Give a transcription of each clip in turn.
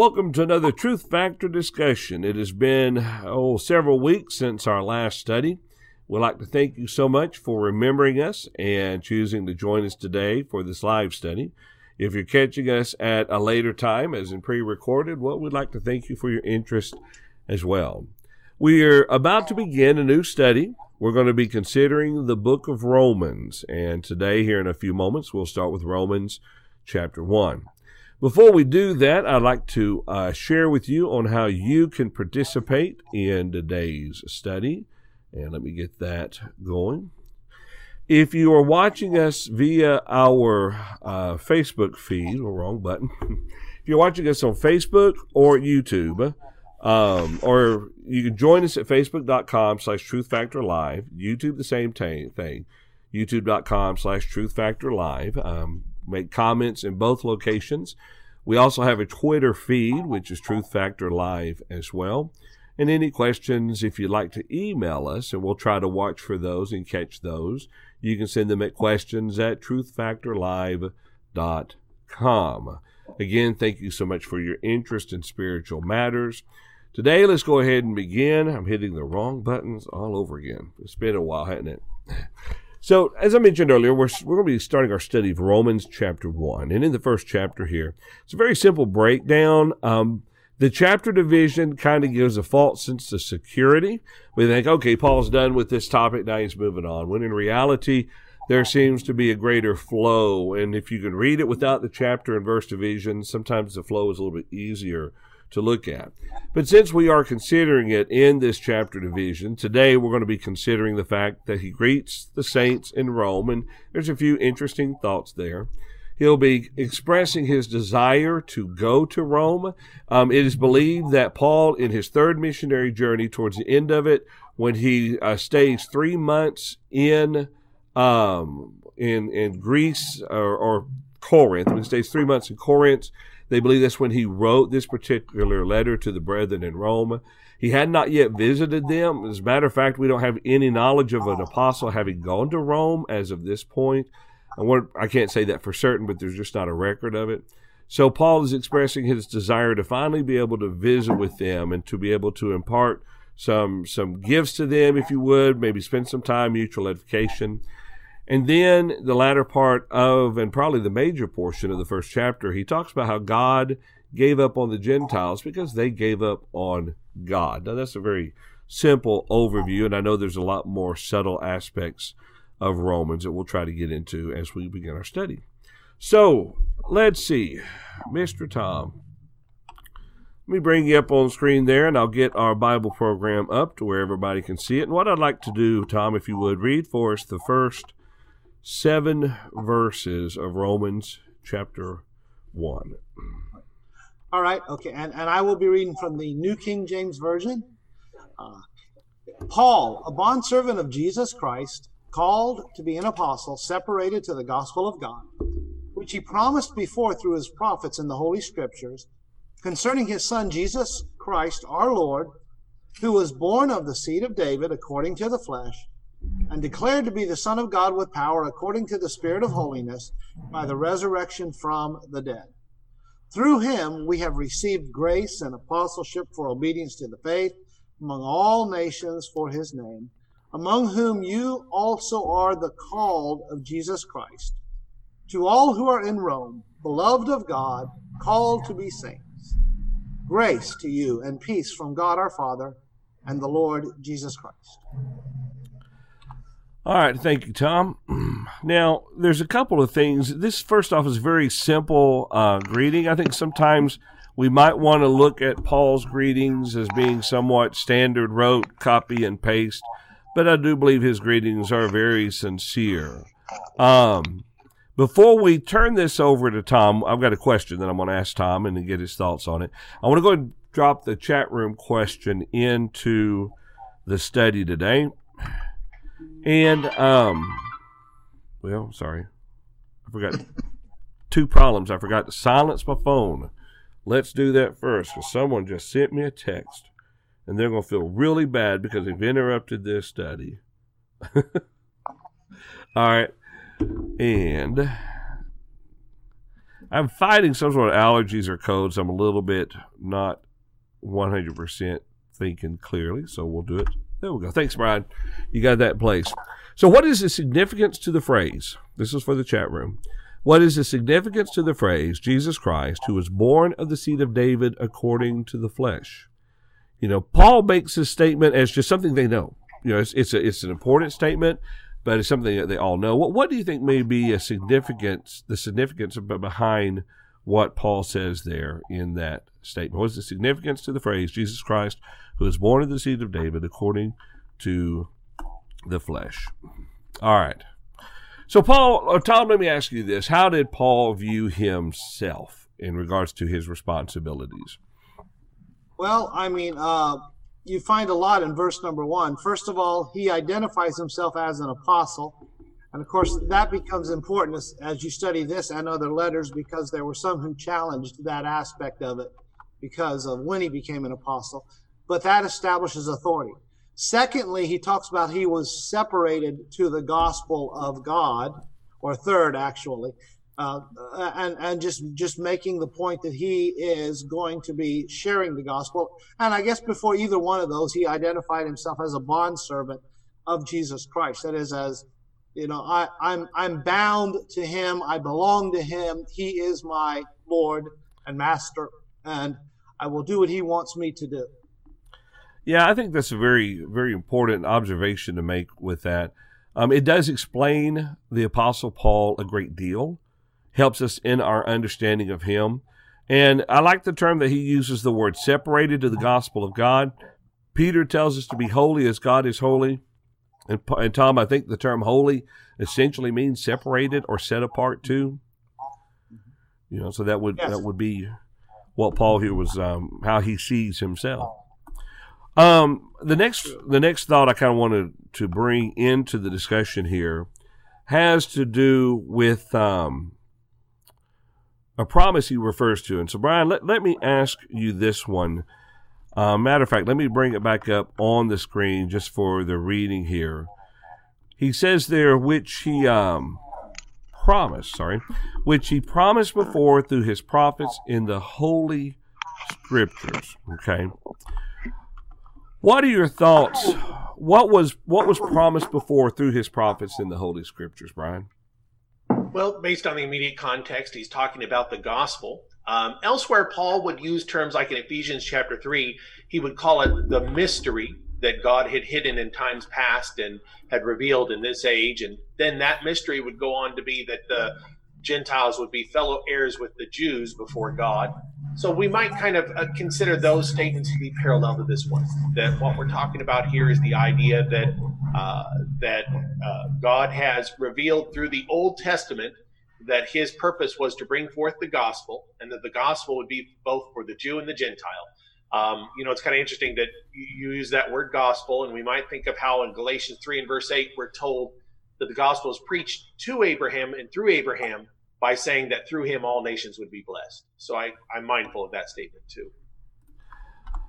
Welcome to another Truth Factor discussion. It has been, oh, several weeks since our last study. We'd like to thank you so much for remembering us and choosing to join us today for this live study. If you're catching us at a later time, as in pre recorded, well, we'd like to thank you for your interest as well. We are about to begin a new study. We're going to be considering the book of Romans. And today, here in a few moments, we'll start with Romans chapter 1. Before we do that, I'd like to uh, share with you on how you can participate in today's study. And let me get that going. If you are watching us via our uh, Facebook feed, or wrong button, if you're watching us on Facebook or YouTube, um, or you can join us at facebook.com slash truth factor live, YouTube, the same t- thing, youtube.com slash truth factor live. Um, make comments in both locations. We also have a Twitter feed, which is Truth Factor Live as well. And any questions, if you'd like to email us, and we'll try to watch for those and catch those, you can send them at questions at truthfactorlive.com. Again, thank you so much for your interest in spiritual matters. Today, let's go ahead and begin. I'm hitting the wrong buttons all over again. It's been a while, hasn't it? So, as I mentioned earlier, we're, we're going to be starting our study of Romans chapter 1. And in the first chapter here, it's a very simple breakdown. Um, the chapter division kind of gives a false sense of security. We think, okay, Paul's done with this topic, now he's moving on. When in reality, there seems to be a greater flow. And if you can read it without the chapter and verse division, sometimes the flow is a little bit easier to look at. But since we are considering it in this chapter division, today we're going to be considering the fact that he greets the saints in Rome, and there's a few interesting thoughts there. He'll be expressing his desire to go to Rome. Um, it is believed that Paul, in his third missionary journey, towards the end of it, when he uh, stays three months in um, in in Greece or, or Corinth, when he stays three months in Corinth, they believe that's when he wrote this particular letter to the brethren in Rome. He had not yet visited them. As a matter of fact, we don't have any knowledge of an apostle having gone to Rome as of this point. I, I can't say that for certain, but there's just not a record of it. So Paul is expressing his desire to finally be able to visit with them and to be able to impart some some gifts to them, if you would, maybe spend some time mutual edification. And then the latter part of, and probably the major portion of the first chapter, he talks about how God gave up on the Gentiles because they gave up on God. Now, that's a very simple overview, and I know there's a lot more subtle aspects of Romans that we'll try to get into as we begin our study. So, let's see. Mr. Tom, let me bring you up on screen there, and I'll get our Bible program up to where everybody can see it. And what I'd like to do, Tom, if you would, read for us the first seven verses of Romans chapter 1. All right, okay, and, and I will be reading from the New King James Version. Uh, Paul, a bondservant of Jesus Christ, called to be an apostle, separated to the gospel of God, which he promised before through his prophets in the Holy Scriptures, concerning his Son Jesus Christ our Lord, who was born of the seed of David according to the flesh and declared to be the Son of God with power according to the Spirit of holiness by the resurrection from the dead. Through him we have received grace and apostleship for obedience to the faith among all nations for his name, among whom you also are the called of Jesus Christ. To all who are in Rome, beloved of God, called to be saints, grace to you and peace from God our Father and the Lord Jesus Christ. All right, thank you, Tom. Now, there's a couple of things. This, first off, is very simple uh, greeting. I think sometimes we might want to look at Paul's greetings as being somewhat standard rote, copy and paste, but I do believe his greetings are very sincere. Um, before we turn this over to Tom, I've got a question that I'm going to ask Tom and get his thoughts on it. I want to go and drop the chat room question into the study today. And um, well, sorry, I forgot two problems. I forgot to silence my phone. Let's do that first, because someone just sent me a text, and they're gonna feel really bad because they've interrupted this study. All right, and I'm fighting some sort of allergies or codes. I'm a little bit not 100% thinking clearly, so we'll do it. There we go. Thanks, Brian. You got that place. So, what is the significance to the phrase? This is for the chat room. What is the significance to the phrase Jesus Christ, who was born of the seed of David according to the flesh? You know, Paul makes this statement as just something they know. You know, it's it's, a, it's an important statement, but it's something that they all know. What what do you think may be a significance, the significance behind what Paul says there in that statement? What is the significance to the phrase Jesus Christ, who was born of the seed of David according to the flesh? All right. So, Paul, or uh, Tom, let me ask you this. How did Paul view himself in regards to his responsibilities? Well, I mean, uh, you find a lot in verse number one. First of all, he identifies himself as an apostle. And of course, that becomes important as, as you study this and other letters because there were some who challenged that aspect of it because of when he became an apostle. But that establishes authority. Secondly, he talks about he was separated to the gospel of God, or third, actually, uh, and and just just making the point that he is going to be sharing the gospel. And I guess before either one of those, he identified himself as a bondservant of Jesus Christ. That is, as you know, I, I'm I'm bound to him. I belong to him. He is my Lord and Master, and I will do what he wants me to do. Yeah, I think that's a very, very important observation to make with that. Um, it does explain the Apostle Paul a great deal, helps us in our understanding of him. And I like the term that he uses the word separated to the gospel of God. Peter tells us to be holy as God is holy. And, and Tom, I think the term holy essentially means separated or set apart too. You know, so that would yes. that would be what Paul here was um, how he sees himself. Um, the next the next thought I kind of wanted to bring into the discussion here has to do with um, a promise he refers to. And so, Brian, let, let me ask you this one. Uh, matter of fact, let me bring it back up on the screen just for the reading here. He says there, which he um, promised, sorry, which he promised before through his prophets in the holy scriptures. Okay. What are your thoughts? What was what was promised before through his prophets in the Holy Scriptures, Brian? Well, based on the immediate context, he's talking about the gospel. Um, elsewhere, Paul would use terms like in Ephesians chapter 3, he would call it the mystery that God had hidden in times past and had revealed in this age. And then that mystery would go on to be that the Gentiles would be fellow heirs with the Jews before God. So we might kind of uh, consider those statements to be parallel to this one. That what we're talking about here is the idea that uh, that uh, God has revealed through the Old Testament that His purpose was to bring forth the gospel, and that the gospel would be both for the Jew and the Gentile. Um, you know, it's kind of interesting that you use that word gospel, and we might think of how in Galatians 3 and verse 8 we're told that the gospel is preached to Abraham and through Abraham by saying that through him all nations would be blessed. So I, I'm mindful of that statement too.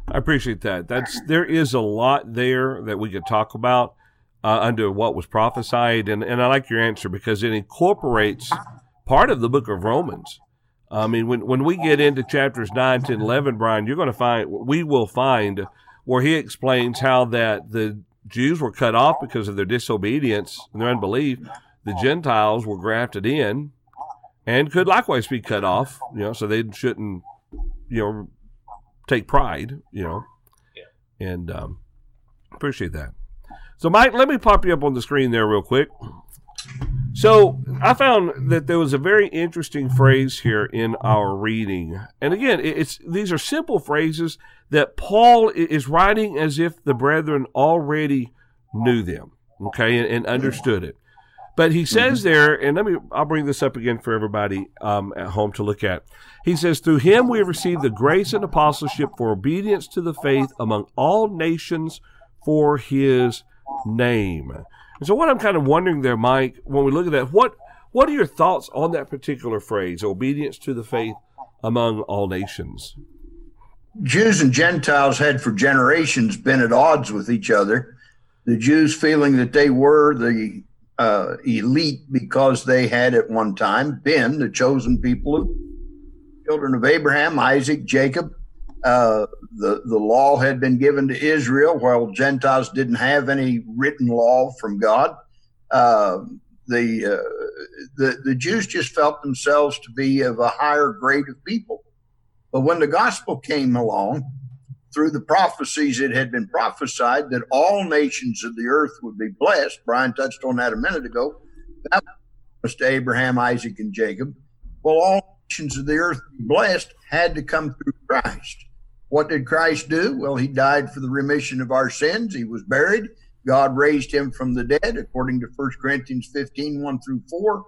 I appreciate that. That's there is a lot there that we could talk about uh, under what was prophesied, and, and I like your answer because it incorporates part of the book of Romans. I mean, when when we get into chapters 9, 10, 11, Brian, you're going to find we will find where he explains how that the Jews were cut off because of their disobedience and their unbelief. The Gentiles were grafted in and could likewise be cut off, you know, so they shouldn't, you know, take pride, you know, yeah. and um, appreciate that. So, Mike, let me pop you up on the screen there real quick. So, I found that there was a very interesting phrase here in our reading, and again, it's these are simple phrases that Paul is writing as if the brethren already knew them, okay, and, and understood it. But he says mm-hmm. there, and let me, I'll bring this up again for everybody um, at home to look at. He says, Through him we have received the grace and apostleship for obedience to the faith among all nations for his name. And so, what I'm kind of wondering there, Mike, when we look at that, what what are your thoughts on that particular phrase, obedience to the faith among all nations? Jews and Gentiles had for generations been at odds with each other. The Jews feeling that they were the uh, elite because they had at one time been the chosen people children of Abraham, Isaac, Jacob. Uh, the the law had been given to Israel, while Gentiles didn't have any written law from God. Uh, the, uh, the the Jews just felt themselves to be of a higher grade of people. But when the gospel came along, through the prophecies it had been prophesied that all nations of the earth would be blessed. Brian touched on that a minute ago. That was to Abraham, Isaac, and Jacob. Well, all nations of the earth blessed had to come through Christ. What did Christ do? Well, he died for the remission of our sins. He was buried. God raised him from the dead, according to 1 Corinthians 15 1 through 4.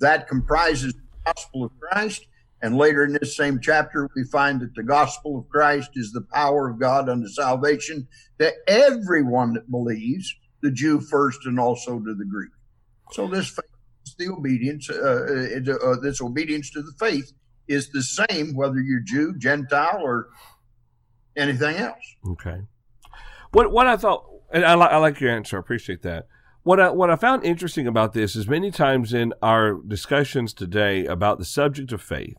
That comprises the gospel of Christ. And later in this same chapter, we find that the gospel of Christ is the power of God unto salvation to everyone that believes, the Jew first and also to the Greek. So this faith, the obedience, uh, uh, uh, this obedience to the faith is the same whether you're Jew, Gentile, or anything else. Okay. What what I thought, and I, li- I like your answer. I appreciate that. What I, what I found interesting about this is many times in our discussions today about the subject of faith,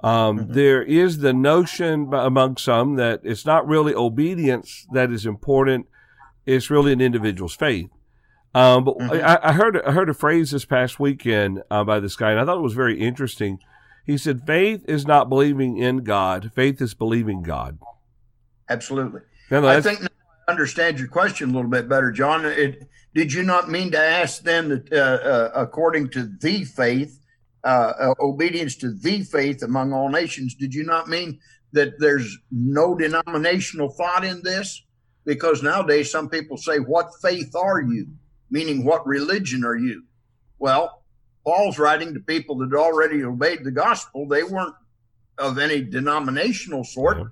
um, mm-hmm. there is the notion among some that it's not really obedience that is important; it's really an individual's faith. Um, but mm-hmm. I, I, heard I heard a phrase this past weekend uh, by this guy, and I thought it was very interesting. He said, "Faith is not believing in God; faith is believing God." Absolutely. I think understand your question a little bit better, John. It, did you not mean to ask then that, uh, uh, according to the faith, uh, uh, obedience to the faith among all nations, did you not mean that there's no denominational thought in this? Because nowadays some people say, What faith are you? Meaning, what religion are you? Well, Paul's writing to people that already obeyed the gospel. They weren't of any denominational sort. Yeah.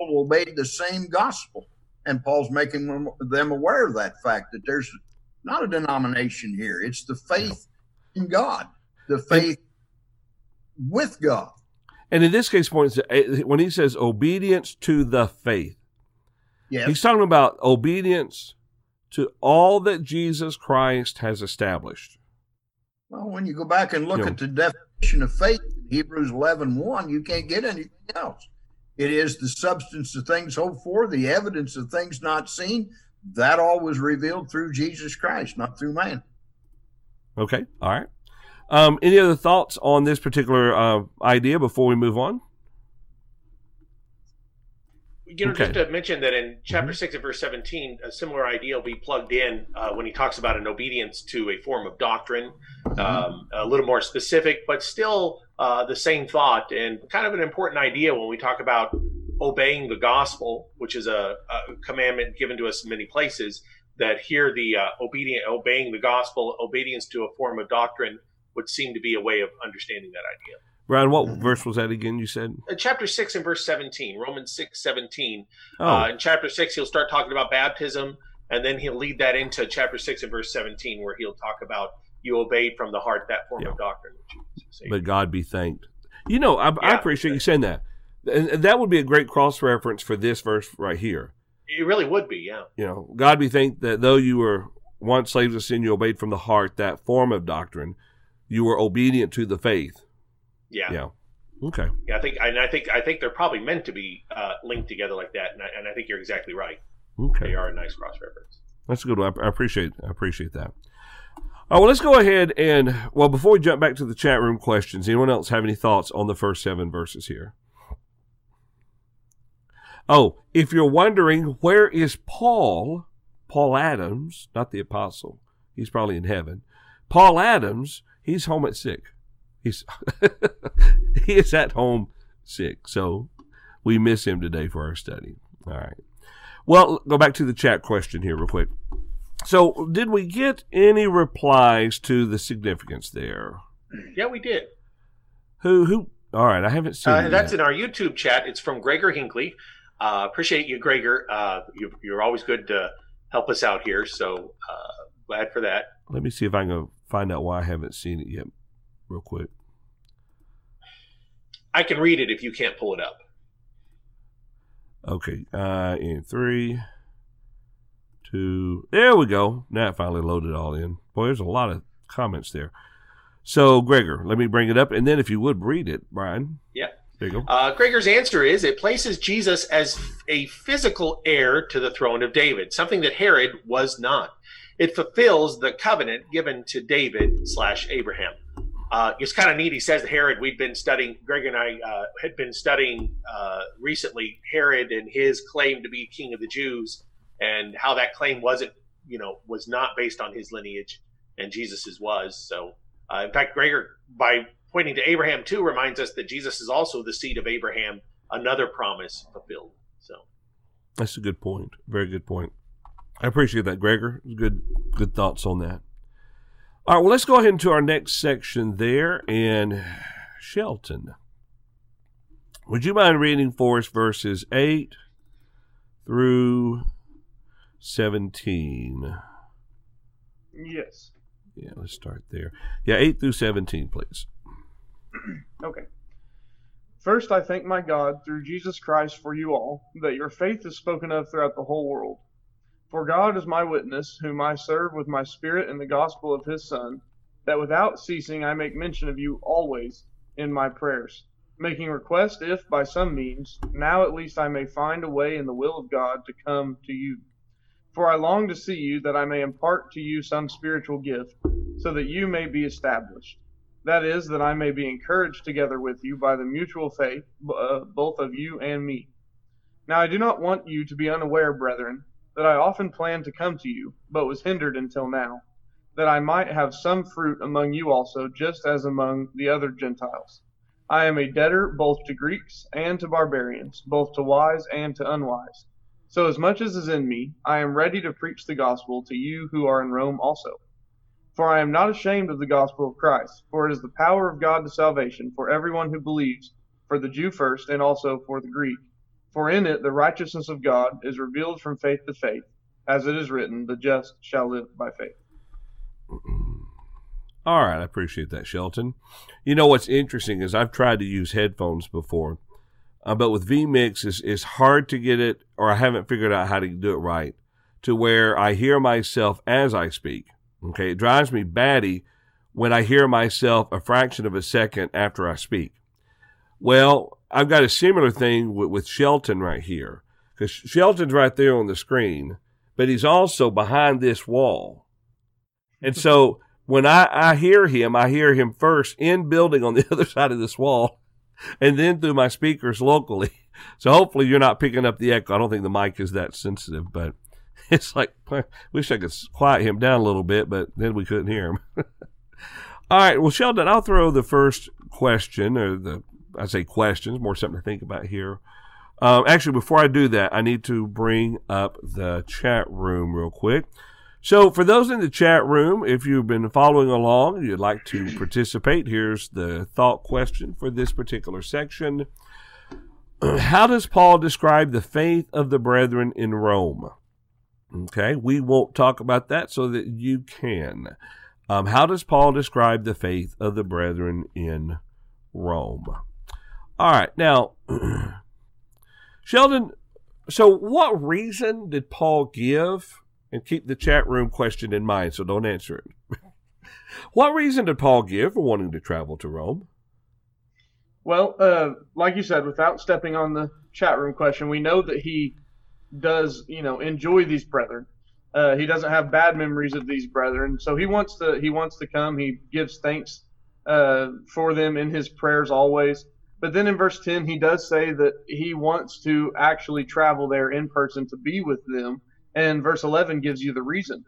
Obeyed the same gospel. And Paul's making them aware of that fact that there's not a denomination here. It's the faith in God the faith and, with God. And in this case, uh, when he says obedience to the faith, yes. he's talking about obedience to all that Jesus Christ has established. Well, when you go back and look you know, at the definition of faith in Hebrews 11 1, you can't get anything else. It is the substance of things hoped for, the evidence of things not seen. That all was revealed through Jesus Christ, not through man. Okay. All right. Um, any other thoughts on this particular uh, idea before we move on? You know, okay. just to mention that in chapter mm-hmm. 6 and verse 17, a similar idea will be plugged in uh, when he talks about an obedience to a form of doctrine, mm-hmm. um, a little more specific, but still uh, the same thought and kind of an important idea when we talk about obeying the gospel, which is a, a commandment given to us in many places. That here, the uh, obedient, obeying the gospel, obedience to a form of doctrine would seem to be a way of understanding that idea. Ryan, what verse was that again? You said uh, chapter six and verse seventeen, Romans six seventeen. Oh. Uh, in chapter six, he'll start talking about baptism, and then he'll lead that into chapter six and verse seventeen, where he'll talk about you obeyed from the heart that form yeah. of doctrine. But God be thanked. You know, I, yeah, I appreciate you saying that, and that would be a great cross reference for this verse right here. It really would be, yeah. You know, God be thanked that though you were once slaves of sin, you obeyed from the heart that form of doctrine you were obedient to the faith. Yeah. Yeah. Okay. Yeah, I think, and I think, I think they're probably meant to be uh, linked together like that, and I, and I think you're exactly right. Okay. They are a nice cross reference. That's a good one. I appreciate, I appreciate that. Right, well, let's go ahead and well, before we jump back to the chat room questions, anyone else have any thoughts on the first seven verses here? Oh, if you're wondering where is Paul, Paul Adams, not the apostle, he's probably in heaven. Paul Adams he's home at sick. He's he is at home sick, so we miss him today for our study. All right. Well, go back to the chat question here real quick. So, did we get any replies to the significance there? Yeah, we did. Who who? All right, I haven't seen. Uh, that's yet. in our YouTube chat. It's from Gregor Hinckley. Uh, appreciate you, Gregor. Uh, you, are always good to help us out here. So uh, glad for that. Let me see if I can find out why I haven't seen it yet, real quick. I can read it if you can't pull it up. Okay, uh, in three, two, there we go. Now it finally loaded all in. Boy, there's a lot of comments there. So, Gregor, let me bring it up, and then if you would read it, Brian. Yeah. There you go. Uh, Gregor's answer is it places Jesus as a physical heir to the throne of David, something that Herod was not. It fulfills the covenant given to David slash Abraham. Uh, it's kind of neat. He says Herod. We'd been studying. Greg and I uh, had been studying uh, recently Herod and his claim to be king of the Jews, and how that claim wasn't, you know, was not based on his lineage, and Jesus's was. So, uh, in fact, Gregor, by pointing to Abraham too, reminds us that Jesus is also the seed of Abraham, another promise fulfilled. So, that's a good point. Very good point. I appreciate that, Gregor. Good, good thoughts on that. All right, well, let's go ahead into our next section there. And Shelton, would you mind reading for us verses 8 through 17? Yes. Yeah, let's start there. Yeah, 8 through 17, please. okay. First, I thank my God through Jesus Christ for you all, that your faith is spoken of throughout the whole world. For God is my witness, whom I serve with my spirit in the gospel of his Son, that without ceasing I make mention of you always in my prayers, making request if, by some means, now at least I may find a way in the will of God to come to you. For I long to see you, that I may impart to you some spiritual gift, so that you may be established. That is, that I may be encouraged together with you by the mutual faith, uh, both of you and me. Now I do not want you to be unaware, brethren, that I often planned to come to you, but was hindered until now, that I might have some fruit among you also, just as among the other Gentiles. I am a debtor both to Greeks and to barbarians, both to wise and to unwise. So, as much as is in me, I am ready to preach the gospel to you who are in Rome also. For I am not ashamed of the gospel of Christ, for it is the power of God to salvation for everyone who believes, for the Jew first, and also for the Greek. For in it the righteousness of God is revealed from faith to faith, as it is written, the just shall live by faith. All right, I appreciate that, Shelton. You know what's interesting is I've tried to use headphones before, uh, but with vMix, it's, it's hard to get it, or I haven't figured out how to do it right, to where I hear myself as I speak. Okay, it drives me batty when I hear myself a fraction of a second after I speak. Well, I've got a similar thing with, with Shelton right here because Shelton's right there on the screen, but he's also behind this wall. And so when I, I hear him, I hear him first in building on the other side of this wall and then through my speakers locally. So hopefully you're not picking up the echo. I don't think the mic is that sensitive, but it's like, wish I could quiet him down a little bit, but then we couldn't hear him. All right. Well, Sheldon, I'll throw the first question or the I say questions, more something to think about here. Um, actually, before I do that, I need to bring up the chat room real quick. So, for those in the chat room, if you've been following along, you'd like to participate, here's the thought question for this particular section. How does Paul describe the faith of the brethren in Rome? Okay, we won't talk about that so that you can. Um, how does Paul describe the faith of the brethren in Rome? All right. Now, Sheldon, so what reason did Paul give? And keep the chat room question in mind, so don't answer it. what reason did Paul give for wanting to travel to Rome? Well, uh, like you said, without stepping on the chat room question, we know that he does, you know, enjoy these brethren. Uh, he doesn't have bad memories of these brethren, so he wants to. He wants to come. He gives thanks uh, for them in his prayers always. But then in verse 10, he does say that he wants to actually travel there in person to be with them. And verse 11 gives you the reason.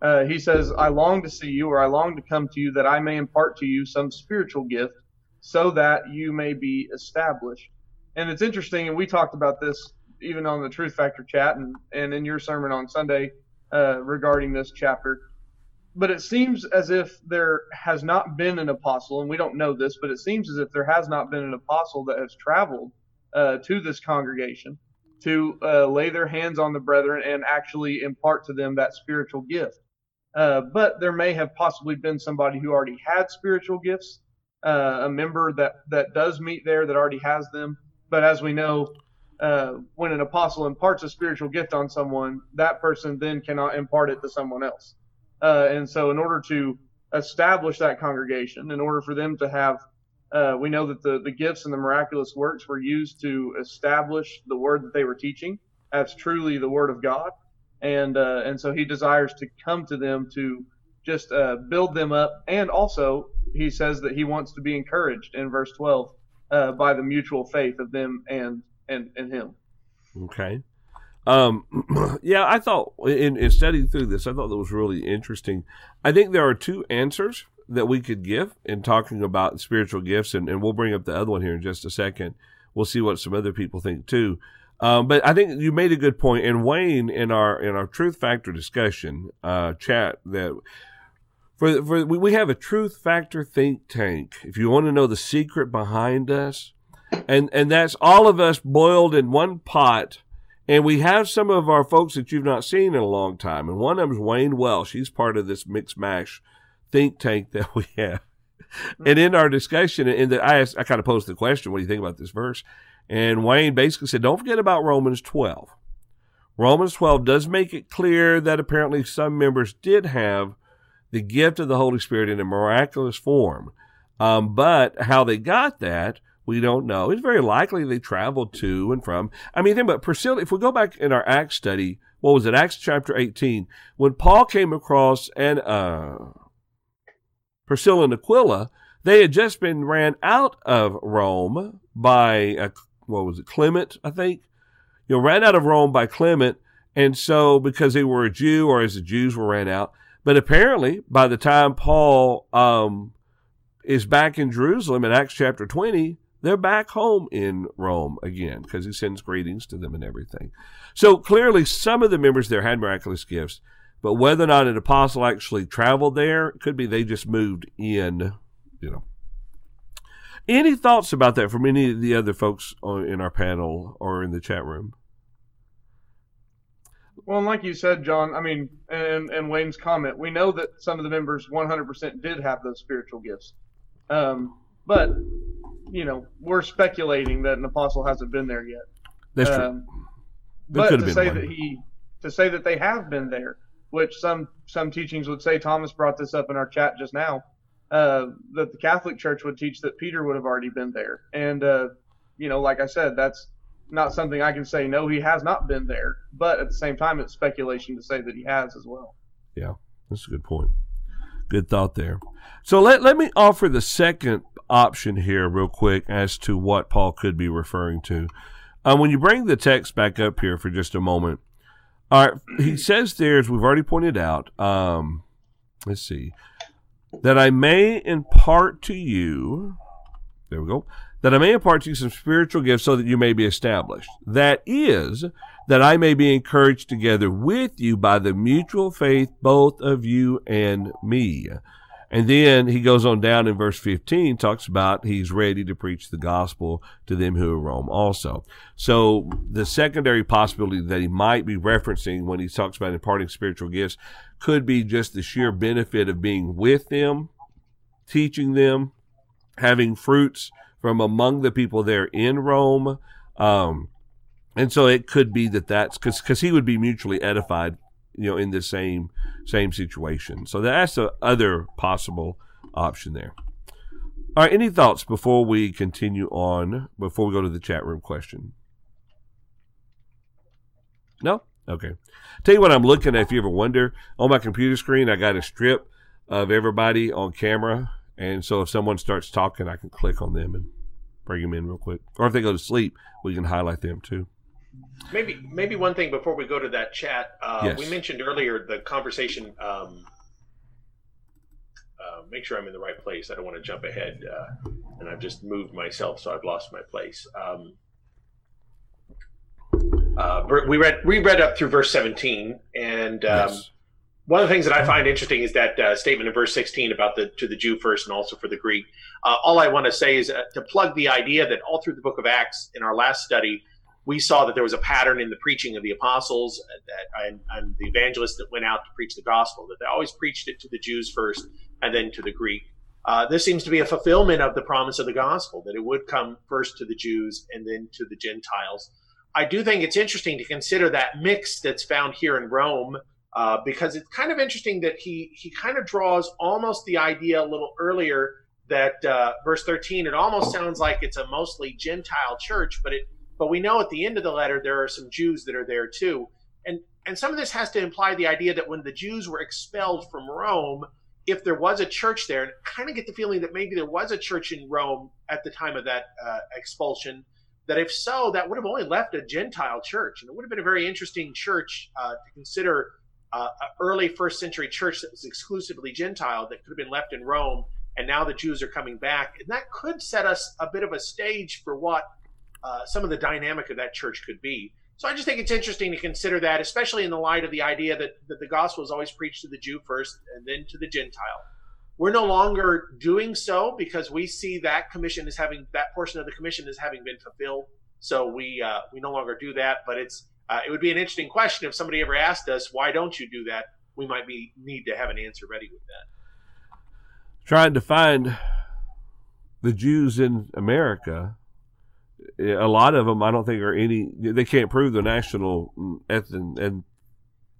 Uh, he says, I long to see you, or I long to come to you, that I may impart to you some spiritual gift, so that you may be established. And it's interesting, and we talked about this even on the Truth Factor chat and, and in your sermon on Sunday uh, regarding this chapter but it seems as if there has not been an apostle, and we don't know this, but it seems as if there has not been an apostle that has traveled uh, to this congregation to uh, lay their hands on the brethren and actually impart to them that spiritual gift. Uh, but there may have possibly been somebody who already had spiritual gifts, uh, a member that, that does meet there that already has them. But as we know, uh, when an apostle imparts a spiritual gift on someone, that person then cannot impart it to someone else. Uh, and so, in order to establish that congregation in order for them to have. Uh, we know that the, the gifts and the miraculous works were used to establish the word that they were teaching as truly the word of God, and uh, and so he desires to come to them to just uh, build them up, and also he says that he wants to be encouraged in verse 12 uh, by the mutual faith of them and and and him. Okay. Um, yeah, I thought in, in studying through this, I thought that was really interesting. I think there are two answers that we could give in talking about spiritual gifts, and, and we'll bring up the other one here in just a second. We'll see what some other people think too. Um, but I think you made a good point, and Wayne in our in our truth factor discussion uh, chat that for for we have a truth factor think tank. If you want to know the secret behind us, and and that's all of us boiled in one pot and we have some of our folks that you've not seen in a long time. And one of them is Wayne Welsh. He's part of this mix mash think tank that we have. And in our discussion, in the, I, asked, I kind of posed the question, what do you think about this verse? And Wayne basically said, don't forget about Romans 12. Romans 12 does make it clear that apparently some members did have the gift of the Holy Spirit in a miraculous form. Um, but how they got that we don't know. It's very likely they traveled to and from. I mean, think about Priscilla. If we go back in our Acts study, what was it? Acts chapter 18. When Paul came across and uh, Priscilla and Aquila, they had just been ran out of Rome by, uh, what was it, Clement, I think? You know, ran out of Rome by Clement. And so, because they were a Jew or as the Jews were ran out. But apparently, by the time Paul um, is back in Jerusalem in Acts chapter 20, they're back home in Rome again because he sends greetings to them and everything. So clearly, some of the members there had miraculous gifts, but whether or not an apostle actually traveled there, it could be they just moved in, you know. Any thoughts about that from any of the other folks on, in our panel or in the chat room? Well, like you said, John, I mean, and, and Wayne's comment, we know that some of the members 100% did have those spiritual gifts. Um, but you know, we're speculating that an apostle hasn't been there yet. That's true. Um, but to say one. that he, to say that they have been there, which some some teachings would say. Thomas brought this up in our chat just now. Uh, that the Catholic Church would teach that Peter would have already been there, and uh, you know, like I said, that's not something I can say. No, he has not been there, but at the same time, it's speculation to say that he has as well. Yeah, that's a good point. Good thought there. So let let me offer the second option here, real quick, as to what Paul could be referring to. Um, when you bring the text back up here for just a moment, all right, he says there, as we've already pointed out, um, let's see, that I may impart to you, there we go, that I may impart to you some spiritual gifts so that you may be established. That is, that I may be encouraged together with you by the mutual faith, both of you and me. And then he goes on down in verse 15, talks about he's ready to preach the gospel to them who are Rome also. So the secondary possibility that he might be referencing when he talks about imparting spiritual gifts could be just the sheer benefit of being with them, teaching them, having fruits from among the people there in Rome. Um, and so it could be that that's because because he would be mutually edified you know, in the same same situation. So that's the other possible option there. All right, any thoughts before we continue on? Before we go to the chat room question? No. Okay. Tell you what I'm looking at. If you ever wonder, on my computer screen, I got a strip of everybody on camera, and so if someone starts talking, I can click on them and bring them in real quick. Or if they go to sleep, we can highlight them too. Maybe maybe one thing before we go to that chat, uh, yes. we mentioned earlier the conversation. Um, uh, make sure I'm in the right place. I don't want to jump ahead, uh, and I've just moved myself, so I've lost my place. Um, uh, we read we read up through verse 17, and um, yes. one of the things that I find interesting is that uh, statement in verse 16 about the to the Jew first and also for the Greek. Uh, all I want to say is to plug the idea that all through the book of Acts in our last study we saw that there was a pattern in the preaching of the apostles that, and, and, the evangelists that went out to preach the gospel, that they always preached it to the Jews first and then to the Greek. Uh, this seems to be a fulfillment of the promise of the gospel, that it would come first to the Jews and then to the Gentiles. I do think it's interesting to consider that mix that's found here in Rome uh, because it's kind of interesting that he he kind of draws almost the idea a little earlier that uh, verse 13 it almost sounds like it's a mostly gentile church but it but we know at the end of the letter there are some jews that are there too. And and some of this has to imply the idea that when the jews were expelled from rome if there was a church there and kind of get the feeling that maybe there was a church in rome at the time of that uh, expulsion that if so that would have only left a gentile church. And it would have been a very interesting church uh, to consider uh, an early first century church that was exclusively gentile that could have been left in rome and now the Jews are coming back, and that could set us a bit of a stage for what uh, some of the dynamic of that church could be. So I just think it's interesting to consider that, especially in the light of the idea that, that the gospel is always preached to the Jew first and then to the Gentile. We're no longer doing so because we see that commission is having that portion of the commission is having been fulfilled. So we uh, we no longer do that. But it's uh, it would be an interesting question if somebody ever asked us why don't you do that. We might be need to have an answer ready with that trying to find the Jews in America. A lot of them, I don't think, are any. They can't prove the national ethn and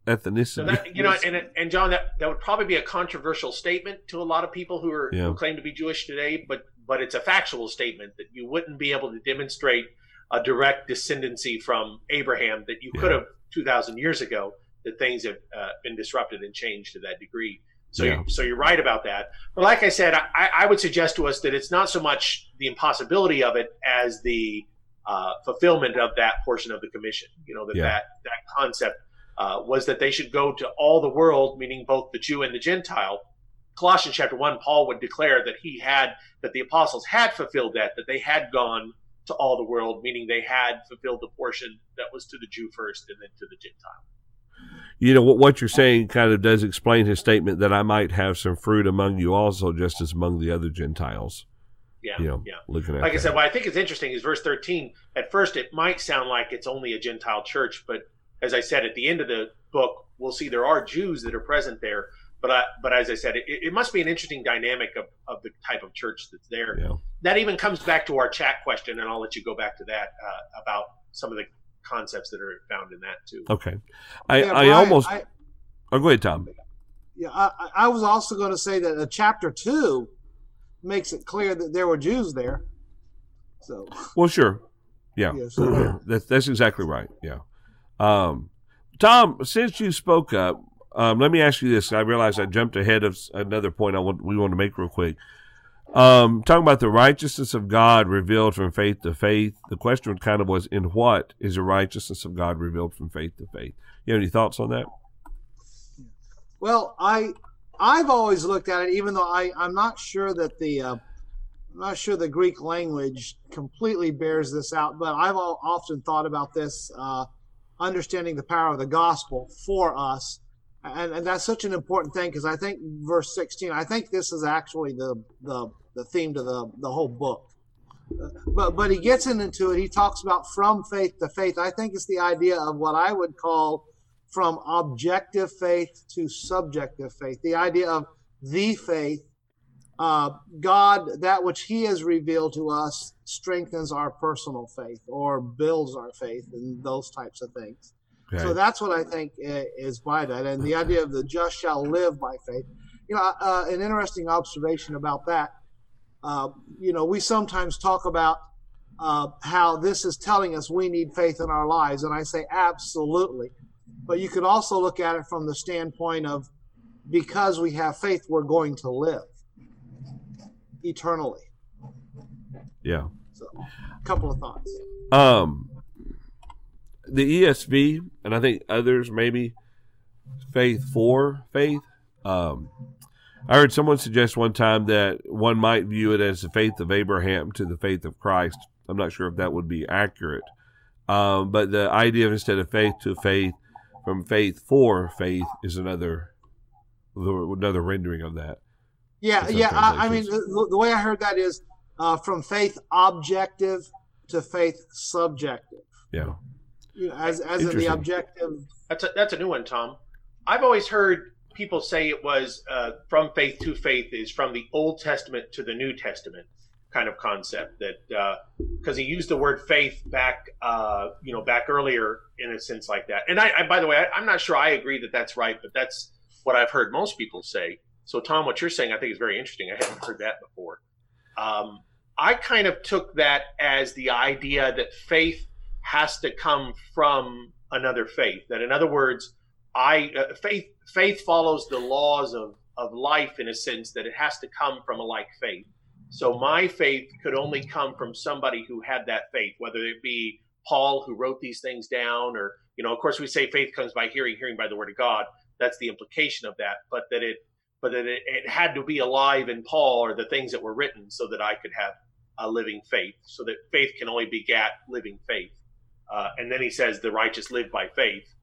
ethnicity. So that, you know, and and John, that that would probably be a controversial statement to a lot of people who are yeah. who claim to be Jewish today. But but it's a factual statement that you wouldn't be able to demonstrate a direct descendancy from Abraham that you could have two thousand years ago. That things have uh, been disrupted and changed to that degree. So, yeah. you, so you're right about that. But like I said, I, I, would suggest to us that it's not so much the impossibility of it as the uh, fulfillment of that portion of the commission. You know that yeah. that that concept uh, was that they should go to all the world, meaning both the Jew and the Gentile. Colossians chapter one, Paul would declare that he had that the apostles had fulfilled that, that they had gone to all the world, meaning they had fulfilled the portion that was to the Jew first and then to the Gentile you know what what you're saying kind of does explain his statement that I might have some fruit among you also, just as among the other Gentiles. Yeah, you know, yeah. Looking at like that. I said, what I think is interesting is verse 13. At first, it might sound like it's only a Gentile church, but as I said, at the end of the book, we'll see there are Jews that are present there. But I, but as I said, it, it must be an interesting dynamic of, of the type of church that's there. Yeah. That even comes back to our chat question, and I'll let you go back to that uh, about some of the concepts that are found in that too. Okay, I, yeah, I almost. I, oh, go ahead, Tom. Yeah, I, I was also going to say that uh, chapter two makes it clear that there were Jews there. So. Well, sure. Yeah, yeah so, that's that's exactly right. Yeah. Um, Tom, since you spoke up, um, let me ask you this. I realize I jumped ahead of another point I want we want to make real quick. Um, talking about the righteousness of God revealed from faith to faith. The question kind of was, in what is the righteousness of God revealed from faith to faith? You have any thoughts on that? Well, I I've always looked at it, even though I I'm not sure that the uh, I'm not sure the Greek language completely bears this out, but I've often thought about this, uh, understanding the power of the gospel for us and, and that's such an important thing because I think verse 16, I think this is actually the the, the theme to the, the whole book. But but he gets into it. He talks about from faith to faith. I think it's the idea of what I would call from objective faith to subjective faith. The idea of the faith, uh, God, that which He has revealed to us, strengthens our personal faith or builds our faith, and those types of things. So that's what I think is by that, and the idea of the just shall live by faith. You know, uh, an interesting observation about that. Uh, you know, we sometimes talk about uh, how this is telling us we need faith in our lives, and I say absolutely. But you could also look at it from the standpoint of because we have faith, we're going to live eternally. Yeah. So, a couple of thoughts. Um, the ESV, and I think others maybe faith for faith. Um, I heard someone suggest one time that one might view it as the faith of Abraham to the faith of Christ. I'm not sure if that would be accurate, um, but the idea of instead of faith to faith, from faith for faith, is another another rendering of that. Yeah, yeah. I, I, mean, the, the, way I heard that is uh, from faith objective to faith subjective. Yeah you know, as as in the objective. That's a that's a new one, Tom. I've always heard people say it was uh, from faith to faith is from the Old Testament to the New Testament, kind of concept that because uh, he used the word faith back uh, you know back earlier in a sense like that. And I, I by the way I, am not sure I agree that that's right but that's what I've heard most people say. So Tom what you're saying I think is very interesting. I haven't heard that before. Um, I kind of took that as the idea that faith has to come from another faith that in other words I uh, faith faith follows the laws of of life in a sense that it has to come from a like faith so my faith could only come from somebody who had that faith, whether it be Paul who wrote these things down, or you know, of course, we say faith comes by hearing, hearing by the word of God. That's the implication of that. But that it, but that it, it had to be alive in Paul or the things that were written, so that I could have a living faith. So that faith can only begat living faith. Uh, and then he says the righteous live by faith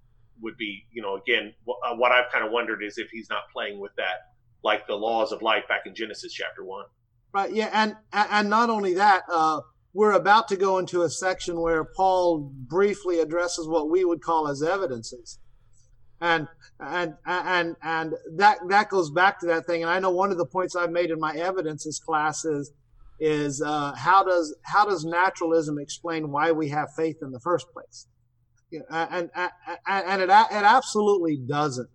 would be, you know, again, uh, what I've kind of wondered is if he's not playing with that, like the laws of life back in Genesis chapter one. Right. Yeah. And and not only that, uh, we're about to go into a section where Paul briefly addresses what we would call as evidences, and and and and that that goes back to that thing. And I know one of the points I've made in my evidences class is is uh, how does how does naturalism explain why we have faith in the first place? and and and it it absolutely doesn't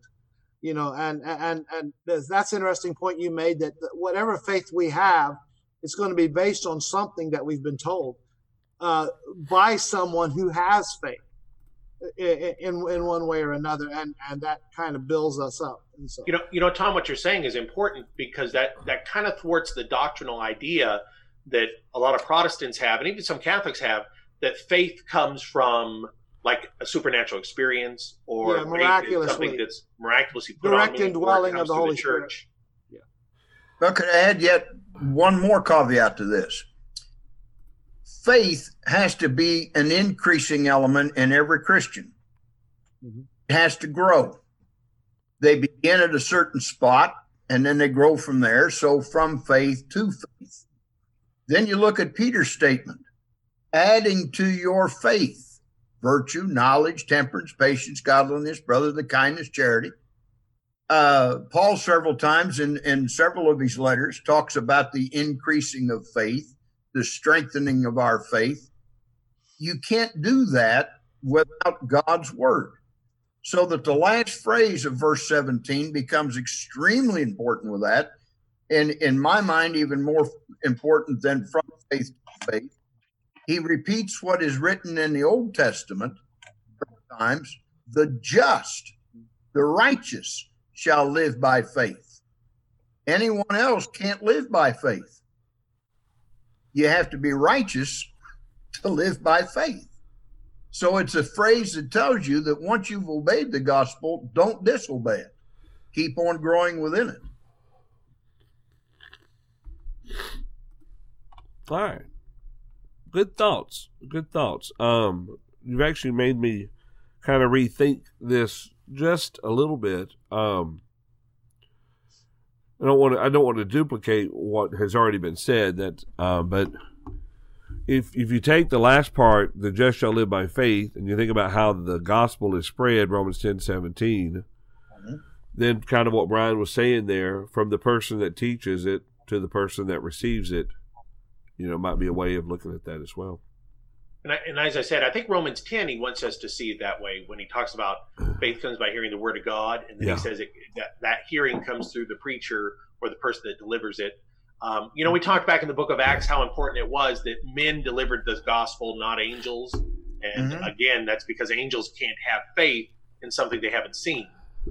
you know and and and that's an interesting point you made that whatever faith we have it's going to be based on something that we've been told uh, by someone who has faith in, in, in one way or another and and that kind of builds us up so. you know you know tom what you're saying is important because that that kind of thwarts the doctrinal idea that a lot of protestants have and even some catholics have that faith comes from like a supernatural experience or yeah, miraculously. something that's miraculously put direct on indwelling of the Holy the Church. Spirit. Yeah. Well, could I add yet one more caveat to this? Faith has to be an increasing element in every Christian. Mm-hmm. It has to grow. They begin at a certain spot and then they grow from there. So from faith to faith. Then you look at Peter's statement adding to your faith virtue, knowledge, temperance, patience, godliness, brotherly kindness, charity. Uh, Paul, several times in, in several of his letters, talks about the increasing of faith, the strengthening of our faith. You can't do that without God's word. So that the last phrase of verse 17 becomes extremely important with that. And in my mind, even more important than from faith to faith he repeats what is written in the Old Testament times the just, the righteous shall live by faith. Anyone else can't live by faith. You have to be righteous to live by faith. So it's a phrase that tells you that once you've obeyed the gospel, don't disobey it. Keep on growing within it. All right good thoughts. Good thoughts. Um, you've actually made me kind of rethink this just a little bit. Um, I don't want to. I don't want to duplicate what has already been said. That, uh, but if if you take the last part, the just shall live by faith, and you think about how the gospel is spread, Romans ten seventeen, mm-hmm. then kind of what Brian was saying there, from the person that teaches it to the person that receives it, you know, might be a way of looking at that as well. And, I, and, as I said, I think Romans 10, he wants us to see it that way when he talks about faith comes by hearing the word of God. And then yeah. he says it, that that hearing comes through the preacher or the person that delivers it. Um, you know, we talked back in the book of Acts how important it was that men delivered the gospel, not angels. And mm-hmm. again, that's because angels can't have faith in something they haven't seen.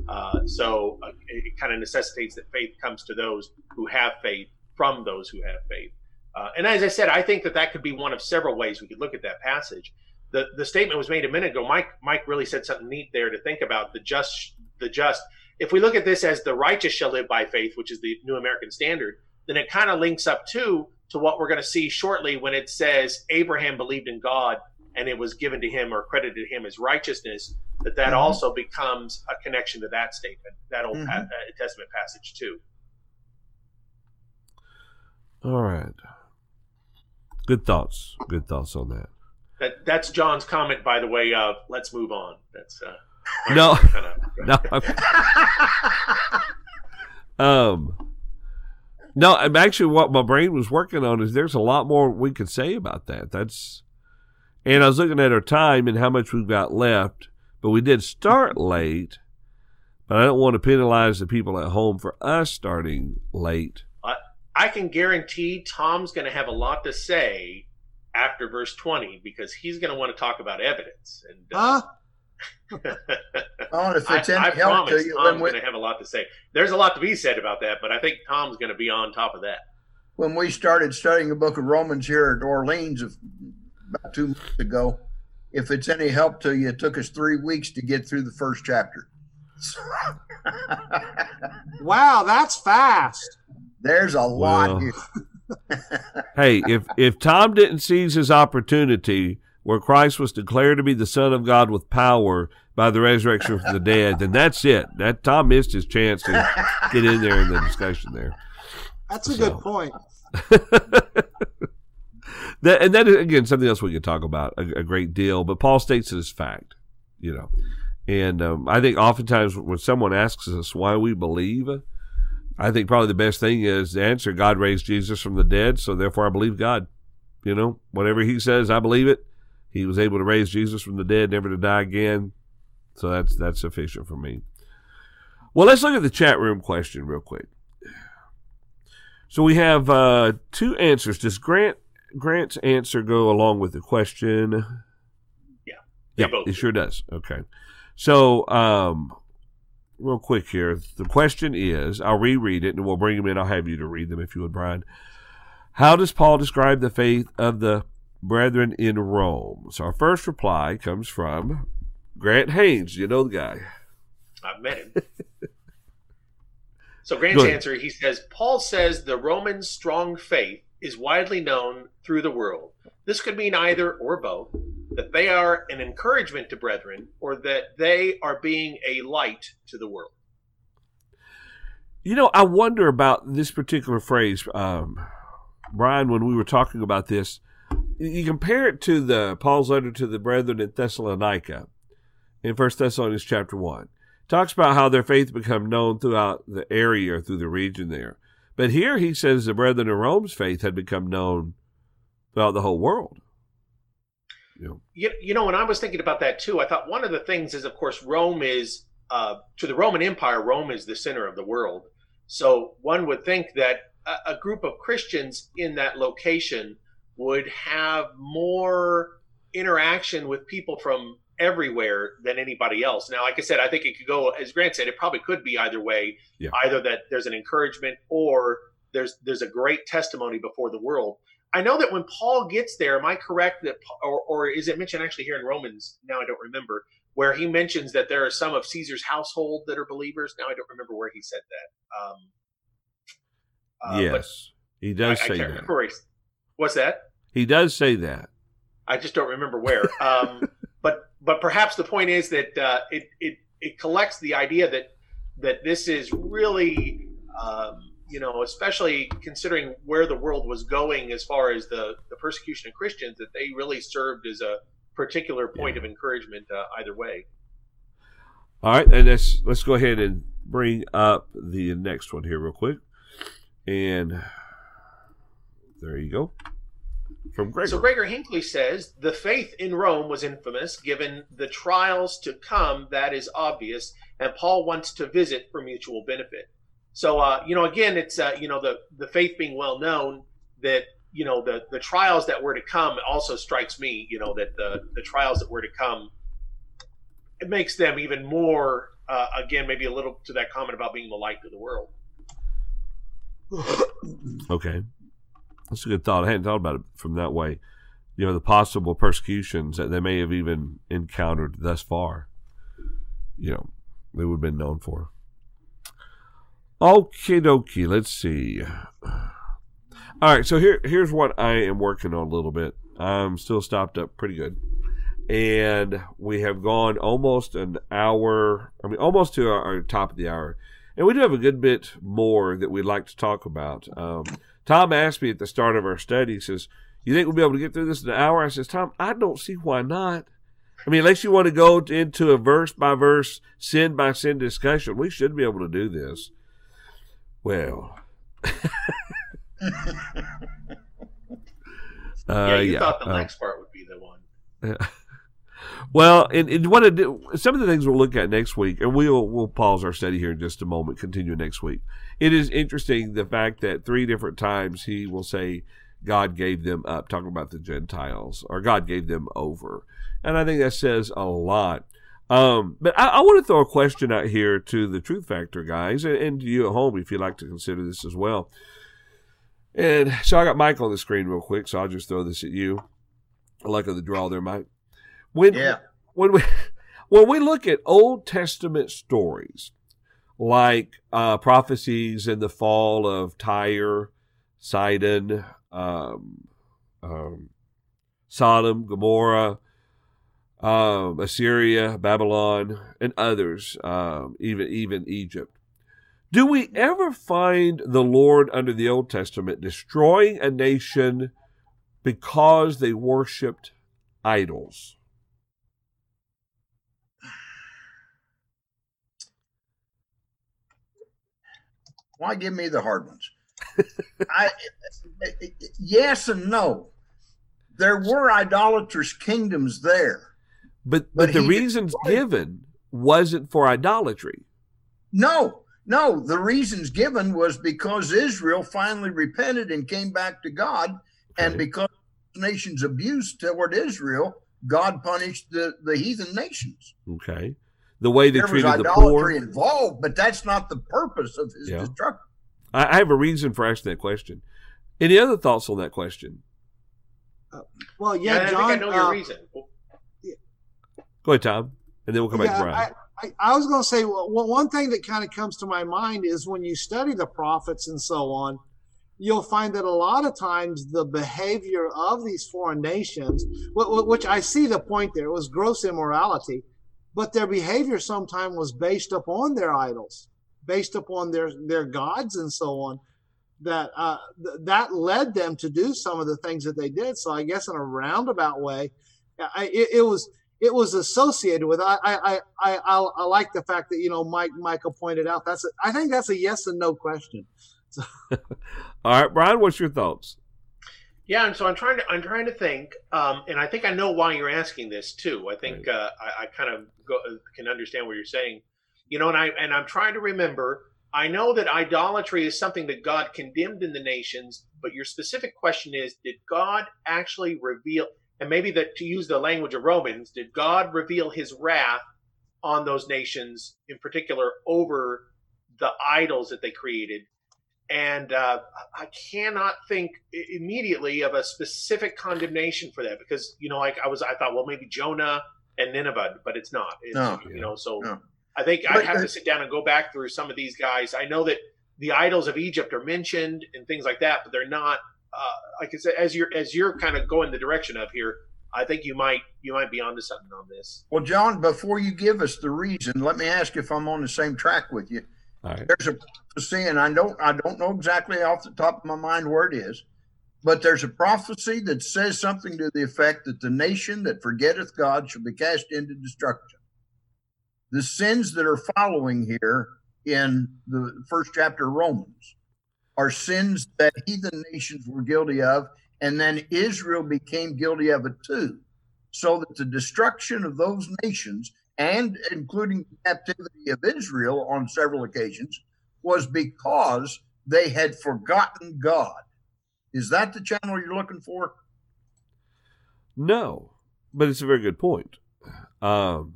Uh, so uh, it kind of necessitates that faith comes to those who have faith from those who have faith. Uh, and as I said, I think that that could be one of several ways we could look at that passage. The the statement was made a minute ago. Mike Mike really said something neat there to think about the just the just. If we look at this as the righteous shall live by faith, which is the New American Standard, then it kind of links up too to what we're going to see shortly when it says Abraham believed in God and it was given to him or credited to him as righteousness. That that mm-hmm. also becomes a connection to that statement, that Old mm-hmm. pa- uh, Testament passage too. All right. Good thoughts. Good thoughts on that. That that's John's comment, by the way. Of let's move on. That's uh, no, kinda, no. um, No, I'm actually what my brain was working on is there's a lot more we could say about that. That's and I was looking at our time and how much we've got left, but we did start late. But I don't want to penalize the people at home for us starting late. I can guarantee Tom's going to have a lot to say after verse 20 because he's going to want to talk about evidence. And uh, Huh? Oh, if it's I, any I help promise to you, Tom's when we, going to have a lot to say. There's a lot to be said about that, but I think Tom's going to be on top of that. when we started studying the book of Romans here at Orleans of- about two months ago, if it's any help to you, it took us three weeks to get through the first chapter. Wow, that's fast. There's a lot Well. here. Hey, if if Tom didn't seize his opportunity where Christ was declared to be the Son of God with power by the resurrection from the dead, then that's it. That Tom missed his chance to get in there in the discussion there. That's a So. good point. that and that again something else we could talk about a, a great deal. But Paul states it as fact, you know. And um, I think oftentimes when someone asks us why we believe, I think probably the best thing is the answer: God raised Jesus from the dead, so therefore I believe God. You know, whatever He says, I believe it. He was able to raise Jesus from the dead, never to die again. So that's that's sufficient for me. Well, let's look at the chat room question real quick. So we have uh, two answers. Does Grant Grant's answer go along with the question? Yeah, yeah, both it do. sure does. Okay, so um, real quick here, the question is: I'll reread it and we'll bring them in. I'll have you to read them if you would, Brian. How does Paul describe the faith of the brethren in Rome? So our first reply comes from Grant Haynes. You know the guy. I've met him. so Grant's answer, he says, Paul says the Roman strong faith is widely known through the world. This could mean either or both, that they are an encouragement to brethren, or that they are being a light to the world. You know, I wonder about this particular phrase, um, Brian. When we were talking about this, you compare it to the Paul's letter to the brethren in Thessalonica, in First Thessalonians chapter one. Talks about how their faith become known throughout the area or through the region there. But here he says the brethren of Rome's faith had become known throughout the whole world. You know, You, you know, when I was thinking about that too, I thought one of the things is, of course, Rome is, uh, to the Roman Empire, Rome is the center of the world. So one would think that a, a group of Christians in that location would have more interaction with people from everywhere than anybody else. Now, like I said, I think it could go, as Grant said, it probably could be either way. Yeah. Either that there's an encouragement or there's there's a great testimony before the world. I know that when Paul gets there, am I correct that, or, or is it mentioned actually here in Romans? Now I don't remember where he mentions that there are some of Caesar's household that are believers. Now I don't remember where he said that. Um, uh, yes, he does I say can't that. What's that? He does say that. I just don't remember where. Um, but perhaps the point is that uh, it it it collects the idea that that this is really um, you know especially considering where the world was going as far as the the persecution of Christians that they really served as a particular point Yeah. of encouragement uh, either way. All right, and let's let's go ahead and bring up the next one here real quick, and there you go from Gregor. So Gregor Hinckley says the faith in Rome was infamous, given the trials to come. That is obvious, and Paul wants to visit for mutual benefit. So uh, you know, again, it's uh, you know the the faith being well known that you know the the trials that were to come also strikes me. You know that the the trials that were to come it makes them even more. Uh, again, maybe a little to that comment about being the light of the world. okay, that's a good thought. I hadn't thought about it from that way. You know, the possible persecutions that they may have even encountered thus far. You know, they would have been known for. Okay, dokie. Let's see. All right, so here here's what I am working on a little bit. I'm still stopped up pretty good, and we have gone almost an hour. I mean, almost to our, our top of the hour, and we do have a good bit more that we'd like to talk about. Um, Tom asked me at the start of our study. He says, "You think we'll be able to get through this in an hour?" I says, "Tom, I don't see why not." I mean, unless you want to go into a verse by verse, sin by sin discussion, we should be able to do this. Well, yeah, Uh, you thought the uh, next part would be the one. Well, and, and what I do, some of the things we'll look at next week, and we'll we'll pause our study here in just a moment, continue next week. It is interesting the fact that three different times he will say God gave them up, talking about the Gentiles, or God gave them over, and I think that says a lot. Um, but I, I want to throw a question out here to the Truth Factor guys, and, and to you at home if you'd like to consider this as well. And so I got Mike on the screen real quick, so I'll just throw this at you. Luck of the draw there, Mike. When Yeah. when we when we look at Old Testament stories like uh, prophecies in the fall of Tyre, Sidon, um, um, Sodom, Gomorrah, um, Assyria, Babylon, and others, um, even even Egypt. Do we ever find the Lord under the Old Testament destroying a nation because they worshipped idols? Why give me the hard ones? I, yes and no. There were idolatrous kingdoms there. But but, But the reasons given wasn't for idolatry. No, no. The reasons given was because Israel finally repented and came back to God, and because nation's abuse toward Israel, God punished the, the heathen nations. Okay. The way they There was treated the idolatry poor. involved, but that's not the purpose of his Yeah. destruction. I, I have a reason for asking that question. Any other thoughts on that question? Well, Yeah, yeah, I John. think I know your uh, reason. Go ahead, Tom, and then we'll come back to yeah, Brian. I, I, I was going to say well, one one thing that kind of comes to my mind is when you study the prophets and so on, you'll find that a lot of times the behavior of these foreign nations, wh- wh- which I see the point there, was gross immorality, but their behavior sometimes was based upon their idols, based upon their their gods and so on. That uh, th- that led them to do some of the things that they did. So I guess in a roundabout way, I, it, it was it was associated with. I I I I, I like the fact that you know Mike Michael pointed out. That's a, I think that's a yes and no question. So. All right, Brian, what's your thoughts? Yeah, and so I'm trying to I'm trying to think, um, and I think I know why you're asking this too. I think uh, I, I kind of go, can understand what you're saying, you know. And I and I'm trying to remember. I know that idolatry is something that God condemned in the nations, but your specific question is: Did God actually reveal? And maybe that to use the language of Romans, did God reveal His wrath on those nations, in particular over the idols that they created? And uh, I cannot think immediately of a specific condemnation for that because you know, like I was, I thought, well, maybe Jonah and Nineveh, but it's not. It's, No. you know, so No. I think I But, have to sit down and go back through some of these guys. I know that the idols of Egypt are mentioned and things like that, but they're not. Uh, like I said, as you're as you're kind of going the direction of here, I think you might you might be onto something on this. Well, John, before you give us the reason, let me ask if I'm on the same track with you. All right. There's a prophecy, and I don't I don't know exactly off the top of my mind where it is, but there's a prophecy that says something to the effect that the nation that forgetteth God shall be cast into destruction. The sins that are following here in the first chapter of Romans are sins that heathen nations were guilty of, and then Israel became guilty of it too. So that the destruction of those nations, and including the captivity of Israel on several occasions, was because they had forgotten God. Is that the channel you're looking for? No, but it's a very good point. Um,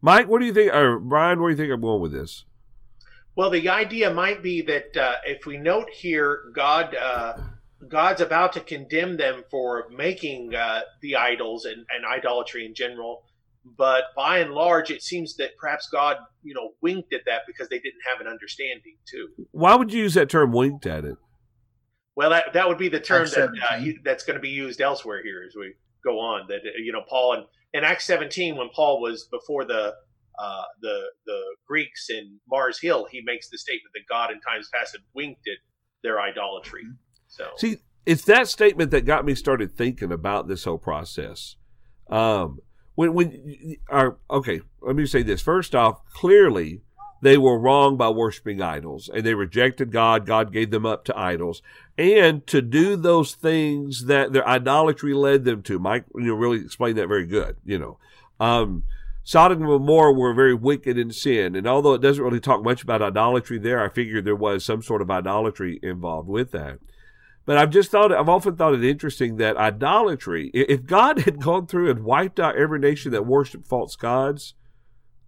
Mike, what do you think? Or Brian, where do you think I'm going with this? Well, the idea might be that uh, if we note here, God uh, God's about to condemn them for making uh, the idols and, and idolatry in general. But by and large, it seems that perhaps God, you know, winked at that because they didn't have an understanding too. Why would you use that term "winked at it"? Well, that, that would be the term that uh, that's going to be used elsewhere here as we go on. That uh, you know, Paul and in Acts 17, when Paul was before the uh, the the Greeks in Mars Hill, he makes the statement that God in times past had winked at their idolatry. So See, it's that statement that got me started thinking about this whole process. Um, when when our okay, let me say this. First off, clearly, they were wrong by worshiping idols and they rejected God. God gave them up to idols and to do those things that their idolatry led them to. Mike, you know, really explained that very good, you know. Um, Sodom and Gomorrah were very wicked in sin. And although it doesn't really talk much about idolatry there, I figured there was some sort of idolatry involved with that. But I've just thought, I've often thought it interesting that idolatry, if God had gone through and wiped out every nation that worshiped false gods,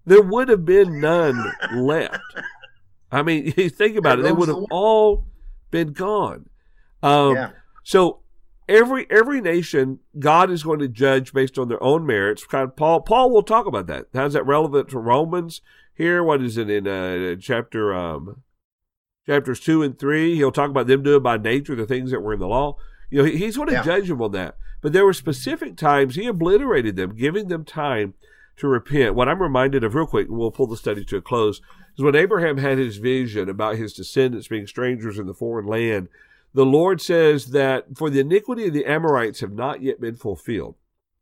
there would have been none left. I mean, you think about it, they would have all been gone. Um, yeah. So every every nation, God is going to judge based on their own merits. Kind of Paul Paul will talk about that. How's that relevant to Romans? Here, what is it in uh, chapter um, chapters two and three? He'll talk about them doing by nature the things that were in the law. You know, he, he's going to yeah. judge them on that. But there were specific times he obliterated them, giving them time to repent. What I'm reminded of, real quick, we'll pull the study to a close, is when Abraham had his vision about his descendants being strangers in the foreign land. The Lord says that for the iniquity of the Amorites have not yet been fulfilled.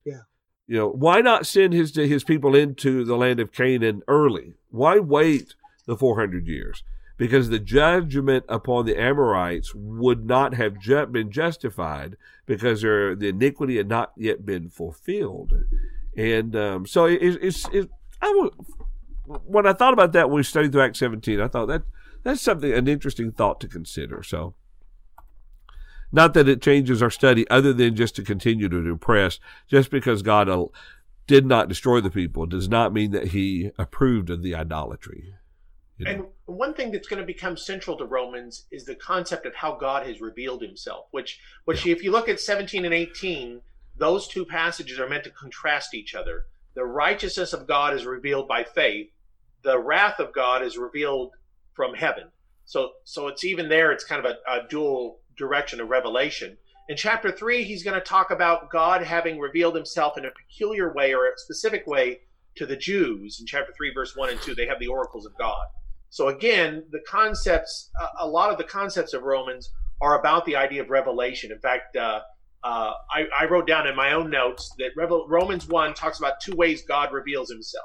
Yeah. You know, why not send his his people into the land of Canaan early? Why wait the 400 years? Because the judgment upon the Amorites would not have been justified because the iniquity had not yet been fulfilled. And um, so it, it's, it, I when I thought about that when we studied through Acts 17, I thought that that's something, an interesting thought to consider. So, not that it changes our study other than just to continue to impress, just because God did not destroy the people does not mean that he approved of the idolatry. You know? And one thing that's going to become central to Romans is the concept of how God has revealed himself, which, which yeah. if you look at 17 and 18, those two passages are meant to contrast each other. The righteousness of God is revealed by faith. The wrath of God is revealed from heaven. So, so it's even there. It's kind of a, a dual direction of revelation. In chapter three, he's going to talk about God having revealed himself in a peculiar way or a specific way to the Jews. In chapter three, verse one and two, they have the oracles of God. So again, the concepts, a lot of the concepts of Romans are about the idea of revelation. In fact, uh, uh, I, I, wrote down in my own notes that Revel- Romans 1 talks about two ways God reveals himself.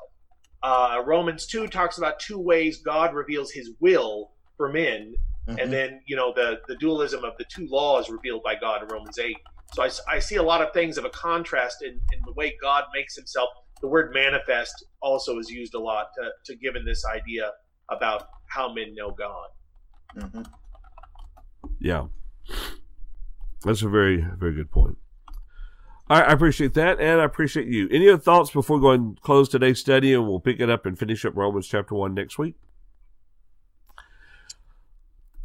Uh, Romans 2 talks about two ways God reveals his will for men. Mm-hmm. And then, you know, the, the dualism of the two laws revealed by God in Romans 8. So I, I see a lot of things of a contrast in, in the way God makes himself. The word manifest also is used a lot to, to give in this idea about how men know God. Mm-hmm. Yeah. That's a very, very good point. I appreciate that, and I appreciate you. Any other thoughts before we go and close today's study, and we'll pick it up and finish up Romans chapter 1 next week?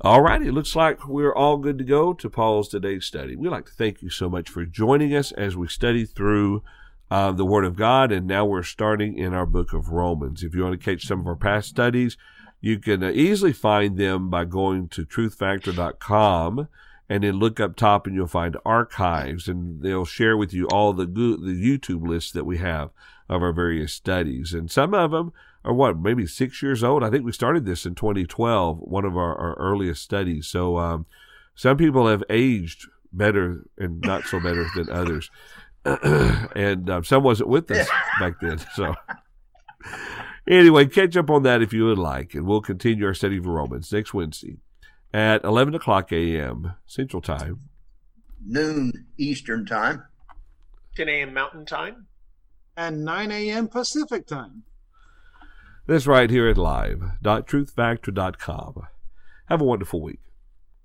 All right, it looks like we're all good to go to Paul's today's study. We'd like to thank you so much for joining us as we study through uh, the Word of God, and now we're starting in our book of Romans. If you want to catch some of our past studies, you can uh, easily find them by going to truthfactor.com and then look up top and you'll find archives and they'll share with you all the go- the YouTube lists that we have of our various studies. And some of them are what, maybe six years old. I think we started this in 2012, one of our, our earliest studies. So um, some people have aged better and not so better than others. and um, some wasn't with us back then. So anyway, catch up on that if you would like. And we'll continue our study of Romans next Wednesday at 11 o'clock a.m. Central Time, noon Eastern Time, 10 a.m. Mountain Time, and 9 a.m. Pacific Time. This right here at live.truthfactor.com. Have a wonderful week.